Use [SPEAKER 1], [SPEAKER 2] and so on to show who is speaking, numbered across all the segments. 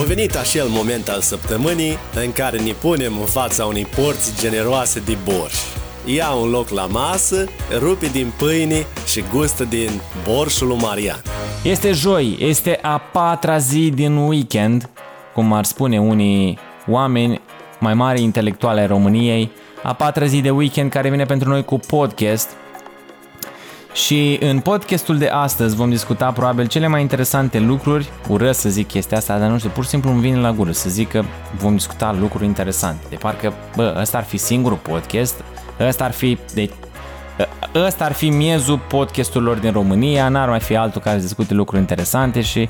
[SPEAKER 1] A venit acel moment al săptămânii în care ne punem în fața unei porți generoase de borș. Ia un loc la masă, rupe din pâine și gustă din borșul lui Marian.
[SPEAKER 2] Este joi, este a patra zi din weekend, cum ar spune unii oameni mai mari intelectuale ai României, a patra zi de weekend care vine pentru noi cu podcast. Și în podcastul de astăzi vom discuta probabil cele mai interesante lucruri, ură să zic chestia asta, dar nu știu, pur și simplu îmi vine la gură să zic că vom discuta lucruri interesante. De parcă, bă, ăsta ar fi singurul podcast, ăsta ar fi, de, ăsta ar fi miezul podcasturilor din România, n-ar mai fi altul care să discute lucruri interesante și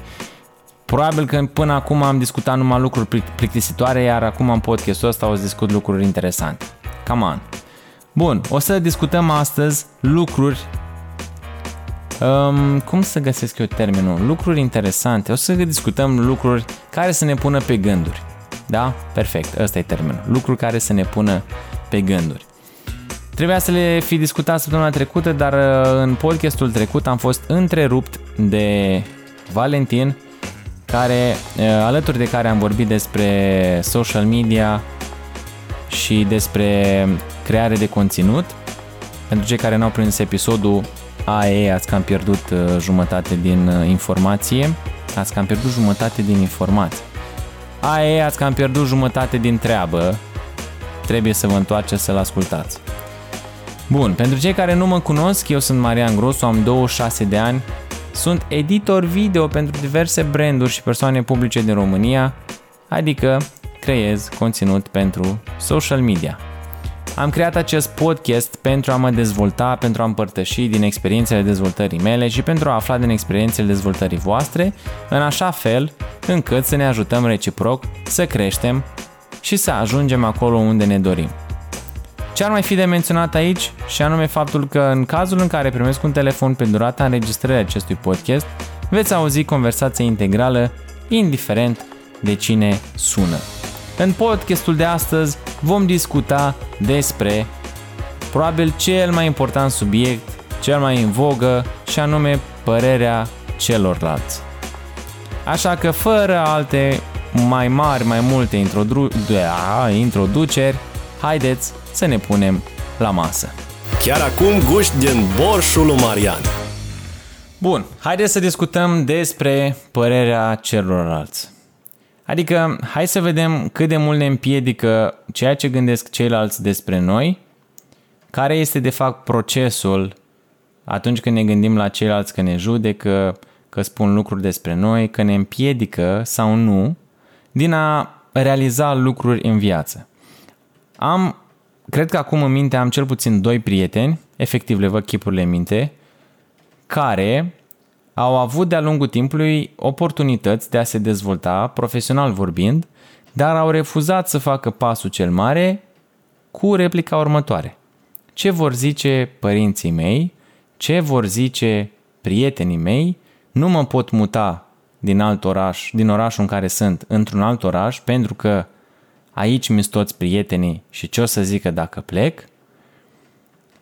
[SPEAKER 2] probabil că până acum am discutat numai lucruri plictisitoare, iar acum în podcastul ăsta o să discut lucruri interesante. Come on! Bun, o să discutăm astăzi lucruri Um, cum să găsesc eu termenul? Lucruri interesante. O să discutăm lucruri care să ne pună pe gânduri. Da? Perfect, ăsta e termenul. Lucruri care să ne pună pe gânduri. Trebuia să le fi discutat săptămâna trecută, dar uh, în podcastul trecut am fost întrerupt de Valentin, care, uh, alături de care am vorbit despre social media și despre creare de conținut. Pentru cei care n-au prins episodul AE, ați cam pierdut uh, jumătate din informație, ați cam pierdut jumătate din informație. AE, ați cam pierdut jumătate din treabă, trebuie să vă întoarceți să-l ascultați. Bun, pentru cei care nu mă cunosc, eu sunt Marian Grosu, am 26 de ani, sunt editor video pentru diverse branduri și persoane publice din România, adică creez conținut pentru social media. Am creat acest podcast pentru a mă dezvolta, pentru a împărtăși din experiențele dezvoltării mele și pentru a afla din experiențele dezvoltării voastre, în așa fel încât să ne ajutăm reciproc să creștem și să ajungem acolo unde ne dorim. Ce ar mai fi de menționat aici și anume faptul că în cazul în care primesc un telefon pe durata înregistrării acestui podcast, veți auzi conversația integrală, indiferent de cine sună. În podcastul de astăzi vom discuta despre probabil cel mai important subiect, cel mai în vogă și anume părerea celorlalți. Așa că fără alte mai mari, mai multe introdu- a, introduceri, haideți să ne punem la masă.
[SPEAKER 1] Chiar acum guști din borșul lui Marian.
[SPEAKER 2] Bun, haideți să discutăm despre părerea celorlalți. Adică, hai să vedem cât de mult ne împiedică ceea ce gândesc ceilalți despre noi, care este de fapt procesul atunci când ne gândim la ceilalți că ne judecă, că spun lucruri despre noi, că ne împiedică sau nu din a realiza lucruri în viață. Am, cred că acum în minte am cel puțin doi prieteni, efectiv le văd chipurile în minte, care au avut de-a lungul timpului oportunități de a se dezvolta, profesional vorbind, dar au refuzat să facă pasul cel mare cu replica următoare. Ce vor zice părinții mei, ce vor zice prietenii mei, nu mă pot muta din alt oraș, din orașul în care sunt, într-un alt oraș, pentru că aici mi toți prietenii și ce o să zică dacă plec.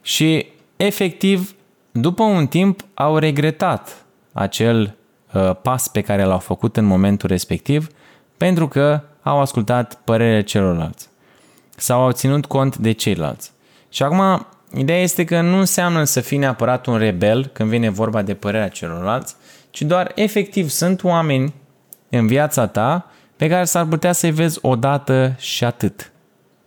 [SPEAKER 2] Și efectiv, după un timp, au regretat acel uh, pas pe care l-au făcut în momentul respectiv, pentru că au ascultat părerile celorlalți sau au ținut cont de ceilalți. Și acum, ideea este că nu înseamnă să fii neapărat un rebel când vine vorba de părerea celorlalți, ci doar efectiv sunt oameni în viața ta pe care s-ar putea să-i vezi o dată și atât.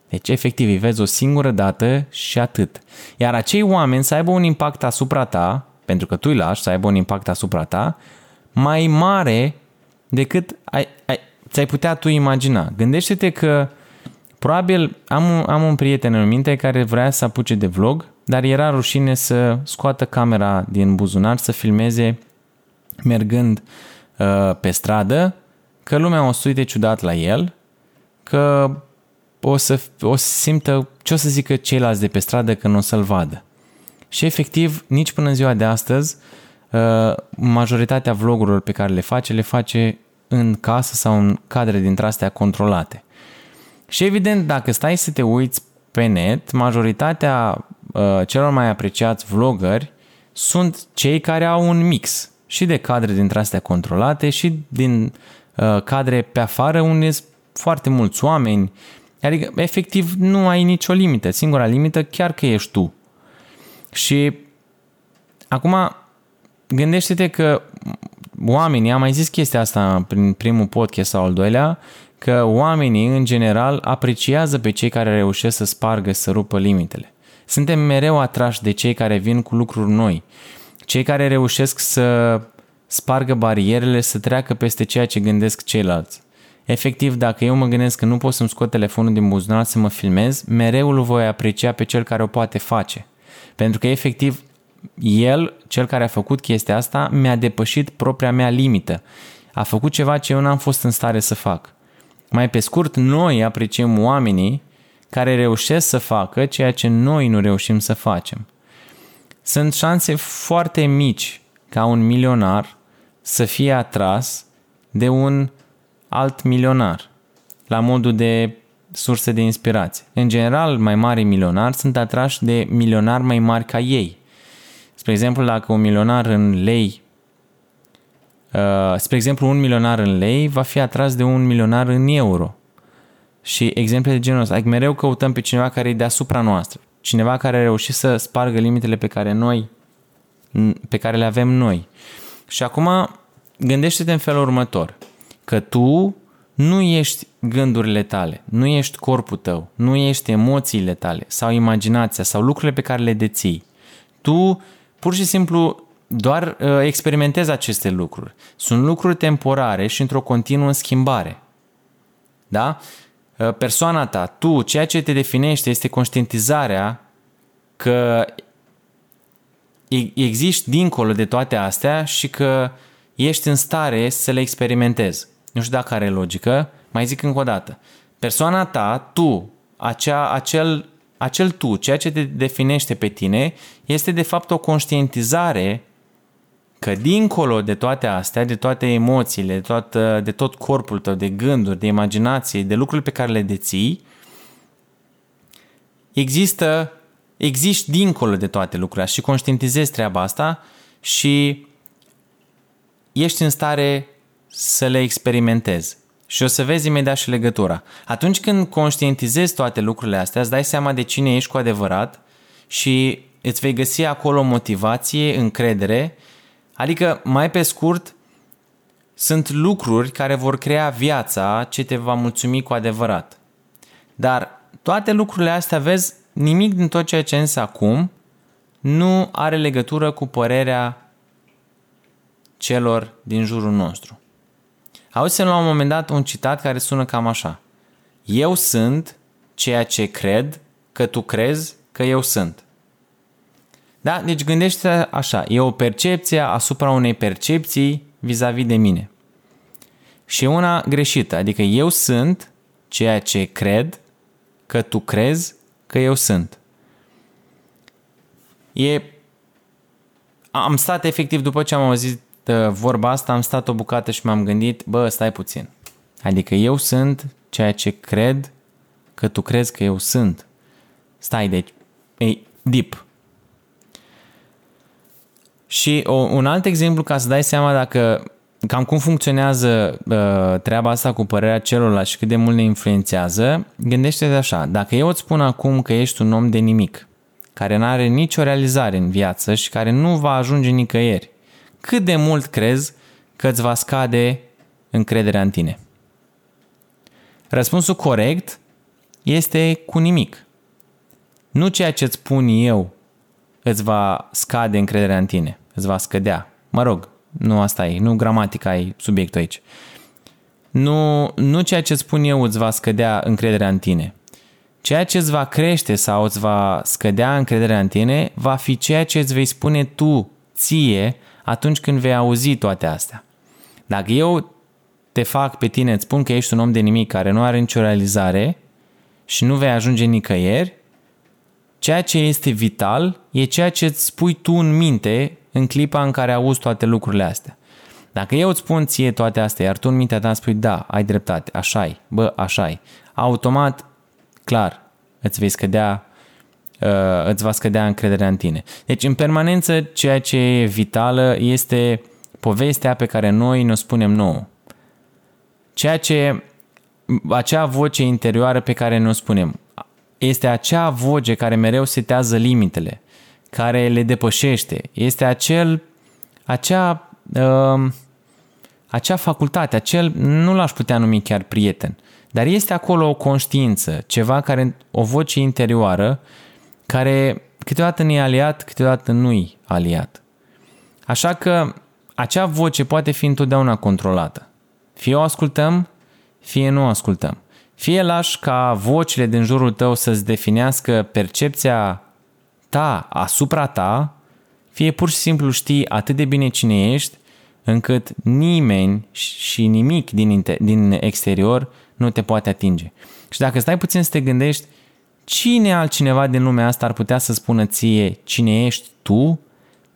[SPEAKER 2] Deci, efectiv, îi vezi o singură dată și atât. Iar acei oameni să aibă un impact asupra ta, pentru că tu îi lași să aibă un impact asupra ta, mai mare decât ai, ai, ți-ai putea tu imagina. Gândește-te că probabil am un, am un prieten în minte care vrea să apuce de vlog, dar era rușine să scoată camera din buzunar, să filmeze mergând uh, pe stradă, că lumea o să uite ciudat la el, că o să, o să simtă ce o să zică ceilalți de pe stradă când o să-l vadă. Și efectiv, nici până în ziua de astăzi, uh, majoritatea vlogurilor pe care le face, le face în casă sau în cadre dintre astea controlate. Și evident, dacă stai să te uiți pe net, majoritatea uh, celor mai apreciați vloggeri sunt cei care au un mix și de cadre dintre astea controlate și din uh, cadre pe afară unde sunt foarte mulți oameni. Adică, efectiv, nu ai nicio limită. Singura limită chiar că ești tu. Și acum, gândește-te că oamenii, am mai zis chestia asta prin primul podcast sau al doilea, că oamenii, în general, apreciază pe cei care reușesc să spargă, să rupă limitele. Suntem mereu atrași de cei care vin cu lucruri noi, cei care reușesc să spargă barierele, să treacă peste ceea ce gândesc ceilalți. Efectiv, dacă eu mă gândesc că nu pot să-mi scot telefonul din buzunar să mă filmez, mereu îl voi aprecia pe cel care o poate face. Pentru că, efectiv, el, cel care a făcut chestia asta, mi-a depășit propria mea limită. A făcut ceva ce eu n-am fost în stare să fac. Mai pe scurt, noi apreciem oamenii care reușesc să facă ceea ce noi nu reușim să facem. Sunt șanse foarte mici ca un milionar să fie atras de un alt milionar, la modul de surse de inspirație. În general, mai mari milionari sunt atrași de milionari mai mari ca ei. Spre exemplu, dacă un milionar în lei Uh, spre exemplu, un milionar în lei va fi atras de un milionar în euro. Și exemple de genul ăsta. Adică mereu căutăm pe cineva care e deasupra noastră. Cineva care a reușit să spargă limitele pe care noi, pe care le avem noi. Și acum gândește-te în felul următor. Că tu nu ești gândurile tale, nu ești corpul tău, nu ești emoțiile tale sau imaginația sau lucrurile pe care le deții. Tu pur și simplu doar uh, experimentezi aceste lucruri. Sunt lucruri temporare și într-o continuă schimbare. Da? Uh, persoana ta, tu, ceea ce te definește este conștientizarea că existi dincolo de toate astea și că ești în stare să le experimentezi. Nu știu dacă are logică, mai zic încă o dată. Persoana ta, tu, acea, acel, acel tu, ceea ce te definește pe tine, este de fapt o conștientizare că dincolo de toate astea, de toate emoțiile, de, toată, de tot corpul tău, de gânduri, de imaginație, de lucrurile pe care le deții, există, existi dincolo de toate lucrurile și conștientizezi treaba asta și ești în stare să le experimentezi. Și o să vezi imediat și legătura. Atunci când conștientizezi toate lucrurile astea, îți dai seama de cine ești cu adevărat și îți vei găsi acolo motivație, încredere Adică, mai pe scurt, sunt lucruri care vor crea viața ce te va mulțumi cu adevărat. Dar toate lucrurile astea, vezi, nimic din tot ceea ce însă acum nu are legătură cu părerea celor din jurul nostru. Auzi la un moment dat un citat care sună cam așa. Eu sunt ceea ce cred că tu crezi că eu sunt. Da? Deci gândește așa, e o percepție asupra unei percepții vis-a-vis de mine. Și una greșită, adică eu sunt ceea ce cred că tu crezi că eu sunt. E... Am stat efectiv după ce am auzit uh, vorba asta, am stat o bucată și m-am gândit, bă, stai puțin. Adică eu sunt ceea ce cred că tu crezi că eu sunt. Stai, deci, e deep. Și o, un alt exemplu ca să dai seama dacă cam cum funcționează uh, treaba asta cu părerea celorlalți și cât de mult ne influențează, gândește-te așa, dacă eu îți spun acum că ești un om de nimic, care nu are nicio realizare în viață și care nu va ajunge nicăieri, cât de mult crezi că îți va scade încrederea în tine? Răspunsul corect este cu nimic. Nu ceea ce îți spun eu îți va scade încrederea în tine îți va scădea. Mă rog, nu asta e, nu gramatica e subiectul aici. Nu, nu ceea ce spun eu îți va scădea încrederea în tine. Ceea ce îți va crește sau îți va scădea încrederea în tine va fi ceea ce îți vei spune tu, ție, atunci când vei auzi toate astea. Dacă eu te fac pe tine, îți spun că ești un om de nimic care nu are nicio realizare și nu vei ajunge nicăieri, ceea ce este vital e ceea ce îți spui tu în minte în clipa în care auzi toate lucrurile astea. Dacă eu îți spun ție toate astea, iar tu în mintea ta spui da, ai dreptate, așa e, bă, așa e, automat, clar, îți vei scădea, uh, îți va scădea încrederea în tine. Deci, în permanență, ceea ce e vitală este povestea pe care noi ne-o spunem nouă. ceea ce acea voce interioară pe care ne-o spunem. Este acea voce care mereu setează limitele, care le depășește. Este acel, acea, uh, acea facultate, acel, nu l-aș putea numi chiar prieten, dar este acolo o conștiință, ceva care, o voce interioară, care câteodată ne-e aliat, câteodată nu-i aliat. Așa că acea voce poate fi întotdeauna controlată. Fie o ascultăm, fie nu o ascultăm. Fie lași ca vocile din jurul tău să-ți definească percepția ta asupra ta, fie pur și simplu știi atât de bine cine ești, încât nimeni și nimic din, din exterior nu te poate atinge. Și dacă stai puțin să te gândești, cine altcineva din lumea asta ar putea să spună ție cine ești tu,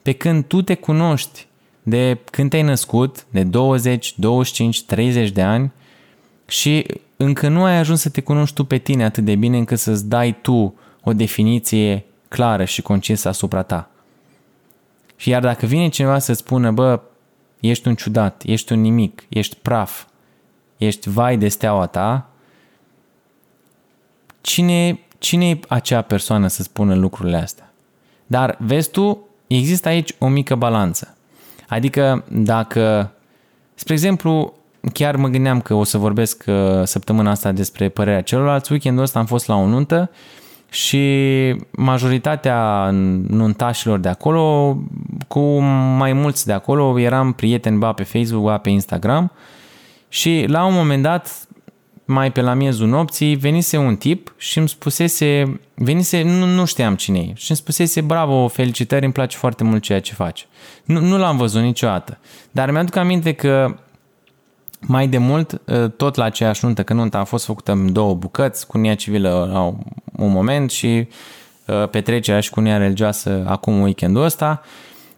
[SPEAKER 2] pe când tu te cunoști de când te-ai născut, de 20, 25, 30 de ani și încă nu ai ajuns să te cunoști tu pe tine atât de bine încât să-ți dai tu o definiție clară și concisă asupra ta. Și iar dacă vine cineva să spună, bă, ești un ciudat, ești un nimic, ești praf, ești vai de steaua ta, cine, cine e acea persoană să spună lucrurile astea? Dar, vezi tu, există aici o mică balanță. Adică dacă, spre exemplu, chiar mă gândeam că o să vorbesc uh, săptămâna asta despre părerea celorlalți, weekendul ăsta am fost la o nuntă și majoritatea nuntașilor de acolo, cu mai mulți de acolo, eram prieteni ba pe Facebook, ba pe Instagram și la un moment dat mai pe la miezul nopții, venise un tip și îmi spusese, venise, nu, nu știam cine e, și îmi spusese, bravo, felicitări, îmi place foarte mult ceea ce faci. Nu, nu l-am văzut niciodată, dar mi-aduc aminte că mai de mult, ă, tot la aceeași nuntă, că nunta a fost făcută în două bucăți, cu nia civilă la un moment și ă, petrecerea și cu nia religioasă acum weekendul ăsta,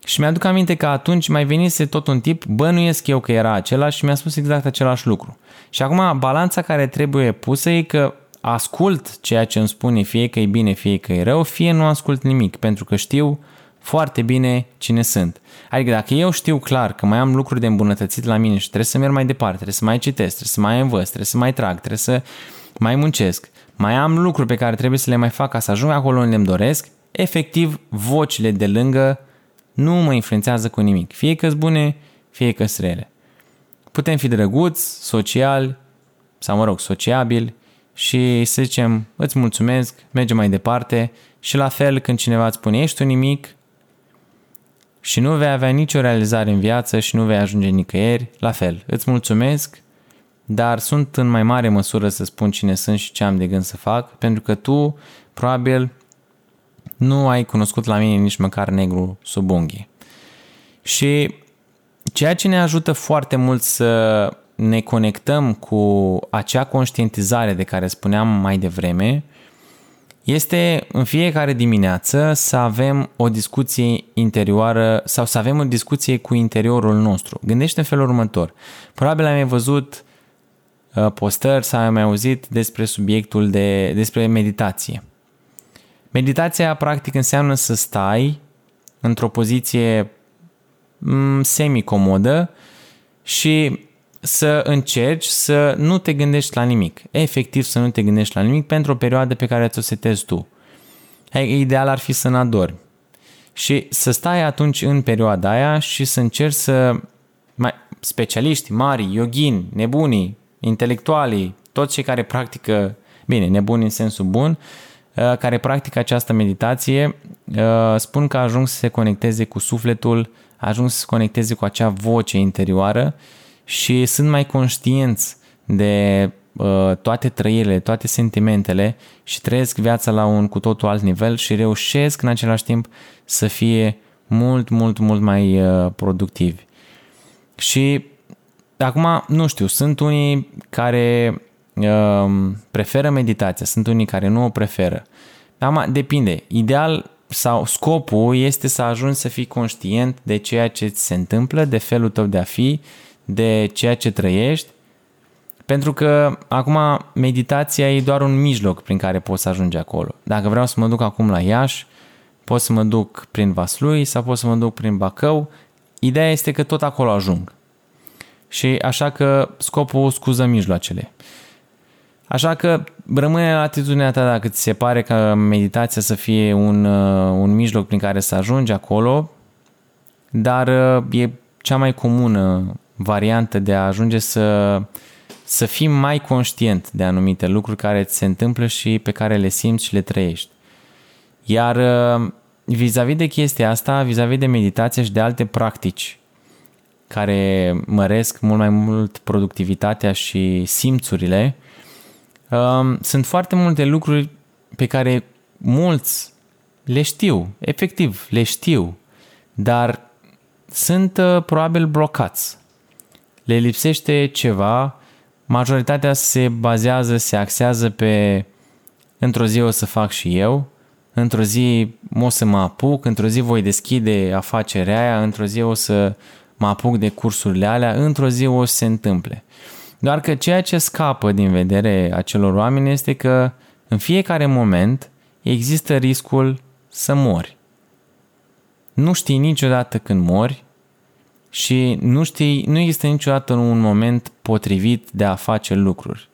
[SPEAKER 2] și mi-aduc aminte că atunci mai venise tot un tip, bănuiesc eu că era același și mi-a spus exact același lucru. Și acum balanța care trebuie pusă e că ascult ceea ce îmi spune, fie că e bine, fie că e rău, fie nu ascult nimic, pentru că știu foarte bine cine sunt. Adică dacă eu știu clar că mai am lucruri de îmbunătățit la mine și trebuie să merg mai departe, trebuie să mai citesc, trebuie să mai învăț, trebuie să mai trag, trebuie să mai muncesc, mai am lucruri pe care trebuie să le mai fac ca să ajung acolo unde îmi doresc, efectiv vocile de lângă nu mă influențează cu nimic. Fie că bune, fie că rele. Putem fi drăguți, sociali, sau mă rog, sociabili și să zicem, îți mulțumesc, mergem mai departe și la fel când cineva îți spune ești un nimic și nu vei avea nicio realizare în viață și nu vei ajunge nicăieri, la fel, îți mulțumesc, dar sunt în mai mare măsură să spun cine sunt și ce am de gând să fac, pentru că tu probabil nu ai cunoscut la mine nici măcar negru sub unghie. Și ceea ce ne ajută foarte mult să ne conectăm cu acea conștientizare de care spuneam mai devreme, este în fiecare dimineață să avem o discuție interioară sau să avem o discuție cu interiorul nostru. Gândește în felul următor. Probabil ai mai văzut uh, postări sau ai mai auzit despre subiectul de, despre meditație. Meditația practic înseamnă să stai într-o poziție mm, semi-comodă și să încerci să nu te gândești la nimic. Efectiv să nu te gândești la nimic pentru o perioadă pe care ți-o setezi tu. Ideal ar fi să n-adormi. Și să stai atunci în perioada aia și să încerci să... Mai, specialiști mari, yogini, nebunii, intelectualii, toți cei care practică, bine, nebuni în sensul bun, Uh, care practică această meditație uh, spun că ajung să se conecteze cu sufletul, ajung să se conecteze cu acea voce interioară și sunt mai conștienți de uh, toate trăirile, toate sentimentele și trăiesc viața la un cu totul alt nivel și reușesc în același timp să fie mult, mult, mult mai productivi. Și acum, nu știu, sunt unii care Ehm, preferă meditația, sunt unii care nu o preferă. Acum, depinde. Ideal sau scopul este să ajungi să fii conștient de ceea ce ți se întâmplă, de felul tău de a fi, de ceea ce trăiești, pentru că acum meditația e doar un mijloc prin care poți să ajungi acolo. Dacă vreau să mă duc acum la Iași, pot să mă duc prin Vaslui sau pot să mă duc prin Bacău, ideea este că tot acolo ajung. și așa că scopul scuză mijloacele. Așa că rămâne la atitudinea ta dacă ți se pare că meditația să fie un, uh, un mijloc prin care să ajungi acolo, dar uh, e cea mai comună variantă de a ajunge să, să fii mai conștient de anumite lucruri care ți se întâmplă și pe care le simți și le trăiești. Iar uh, vis-a-vis de chestia asta, vis-a-vis de meditație și de alte practici care măresc mult mai mult productivitatea și simțurile, um, sunt foarte multe lucruri pe care mulți le știu, efectiv, le știu, dar sunt uh, probabil blocați. Le lipsește ceva, majoritatea se bazează, se axează pe într-o zi o să fac și eu, într-o zi o să mă apuc, într-o zi voi deschide afacerea aia, într-o zi o să mă apuc de cursurile alea, într-o zi o să se întâmple. Doar că ceea ce scapă din vedere acelor oameni este că în fiecare moment există riscul să mori. Nu știi niciodată când mori și nu știi, nu există niciodată un moment potrivit de a face lucruri.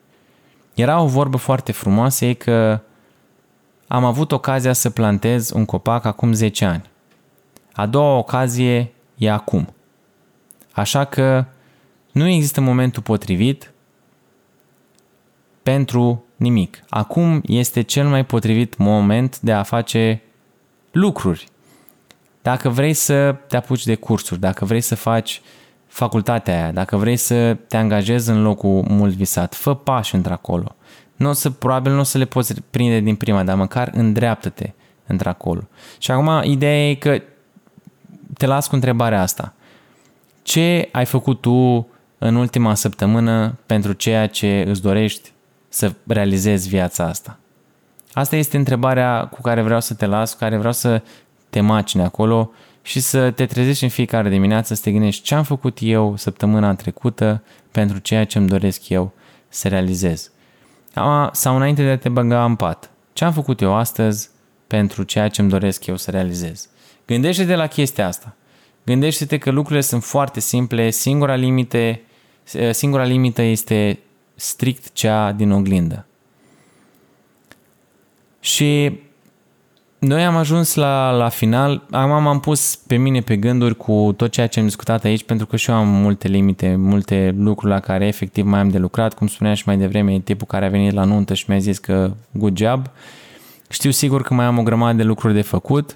[SPEAKER 2] Era o vorbă foarte frumoasă, e că am avut ocazia să plantez un copac acum 10 ani. A doua ocazie e acum. Așa că nu există momentul potrivit pentru nimic. Acum este cel mai potrivit moment de a face lucruri. Dacă vrei să te apuci de cursuri, dacă vrei să faci facultatea aia, dacă vrei să te angajezi în locul mult visat, fă pași într-acolo. Nu o să, probabil nu o să le poți prinde din prima, dar măcar îndreaptă-te într-acolo. Și acum ideea e că te las cu întrebarea asta. Ce ai făcut tu în ultima săptămână pentru ceea ce îți dorești să realizezi viața asta? Asta este întrebarea cu care vreau să te las, cu care vreau să te macine acolo și să te trezești în fiecare dimineață să te gândești ce am făcut eu săptămâna trecută pentru ceea ce îmi doresc eu să realizez. Sau înainte de a te băga în pat, ce am făcut eu astăzi pentru ceea ce îmi doresc eu să realizez. Gândește-te la chestia asta. Gândește-te că lucrurile sunt foarte simple, singura, limite, singura limită este strict cea din oglindă. Și noi am ajuns la, la final, am, m-am pus pe mine pe gânduri cu tot ceea ce am discutat aici, pentru că și eu am multe limite, multe lucruri la care efectiv mai am de lucrat, cum spuneam și mai devreme, e tipul care a venit la nuntă și mi-a zis că good job. Știu sigur că mai am o grămadă de lucruri de făcut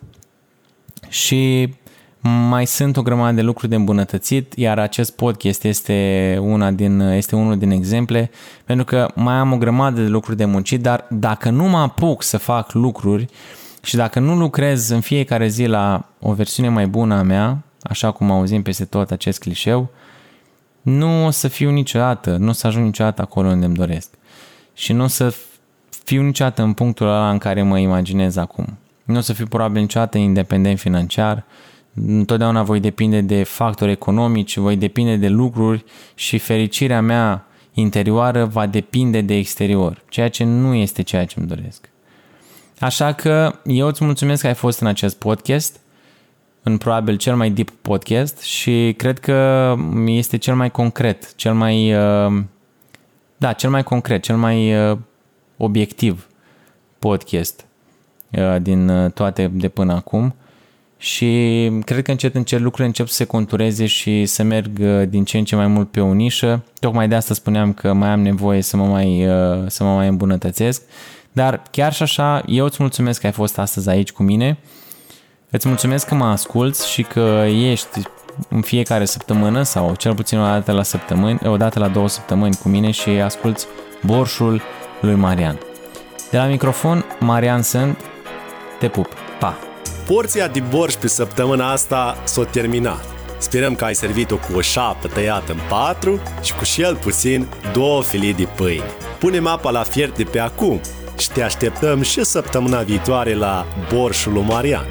[SPEAKER 2] și mai sunt o grămadă de lucruri de îmbunătățit, iar acest podcast este, una din, este unul din exemple, pentru că mai am o grămadă de lucruri de muncit, dar dacă nu mă apuc să fac lucruri și dacă nu lucrez în fiecare zi la o versiune mai bună a mea, așa cum auzim peste tot acest clișeu, nu o să fiu niciodată, nu o să ajung niciodată acolo unde îmi doresc. Și nu o să fiu niciodată în punctul ăla în care mă imaginez acum. Nu o să fiu probabil niciodată independent financiar, întotdeauna voi depinde de factori economici, voi depinde de lucruri și fericirea mea interioară va depinde de exterior, ceea ce nu este ceea ce îmi doresc. Așa că eu îți mulțumesc că ai fost în acest podcast, în probabil cel mai deep podcast și cred că este cel mai concret, cel mai, uh, da, cel mai concret, cel mai uh, obiectiv podcast uh, din toate de până acum și cred că încet încet lucrurile încep să se contureze și să merg din ce în ce mai mult pe o nișă. Tocmai de asta spuneam că mai am nevoie să mă mai, să mă mai îmbunătățesc dar chiar și așa, eu îți mulțumesc că ai fost astăzi aici cu mine. Îți mulțumesc că mă asculți și că ești în fiecare săptămână sau cel puțin o dată la săptămâni, o dată la două săptămâni cu mine și asculți borșul lui Marian. De la microfon, Marian sunt. Te pup. Pa!
[SPEAKER 1] Porția de borș pe săptămâna asta s-a terminat. Sperăm că ai servit-o cu o șapă tăiată în patru și cu cel puțin două filii de pâine. Punem apa la fiert de pe acum și te așteptăm și săptămâna viitoare la Borșul lui Marian.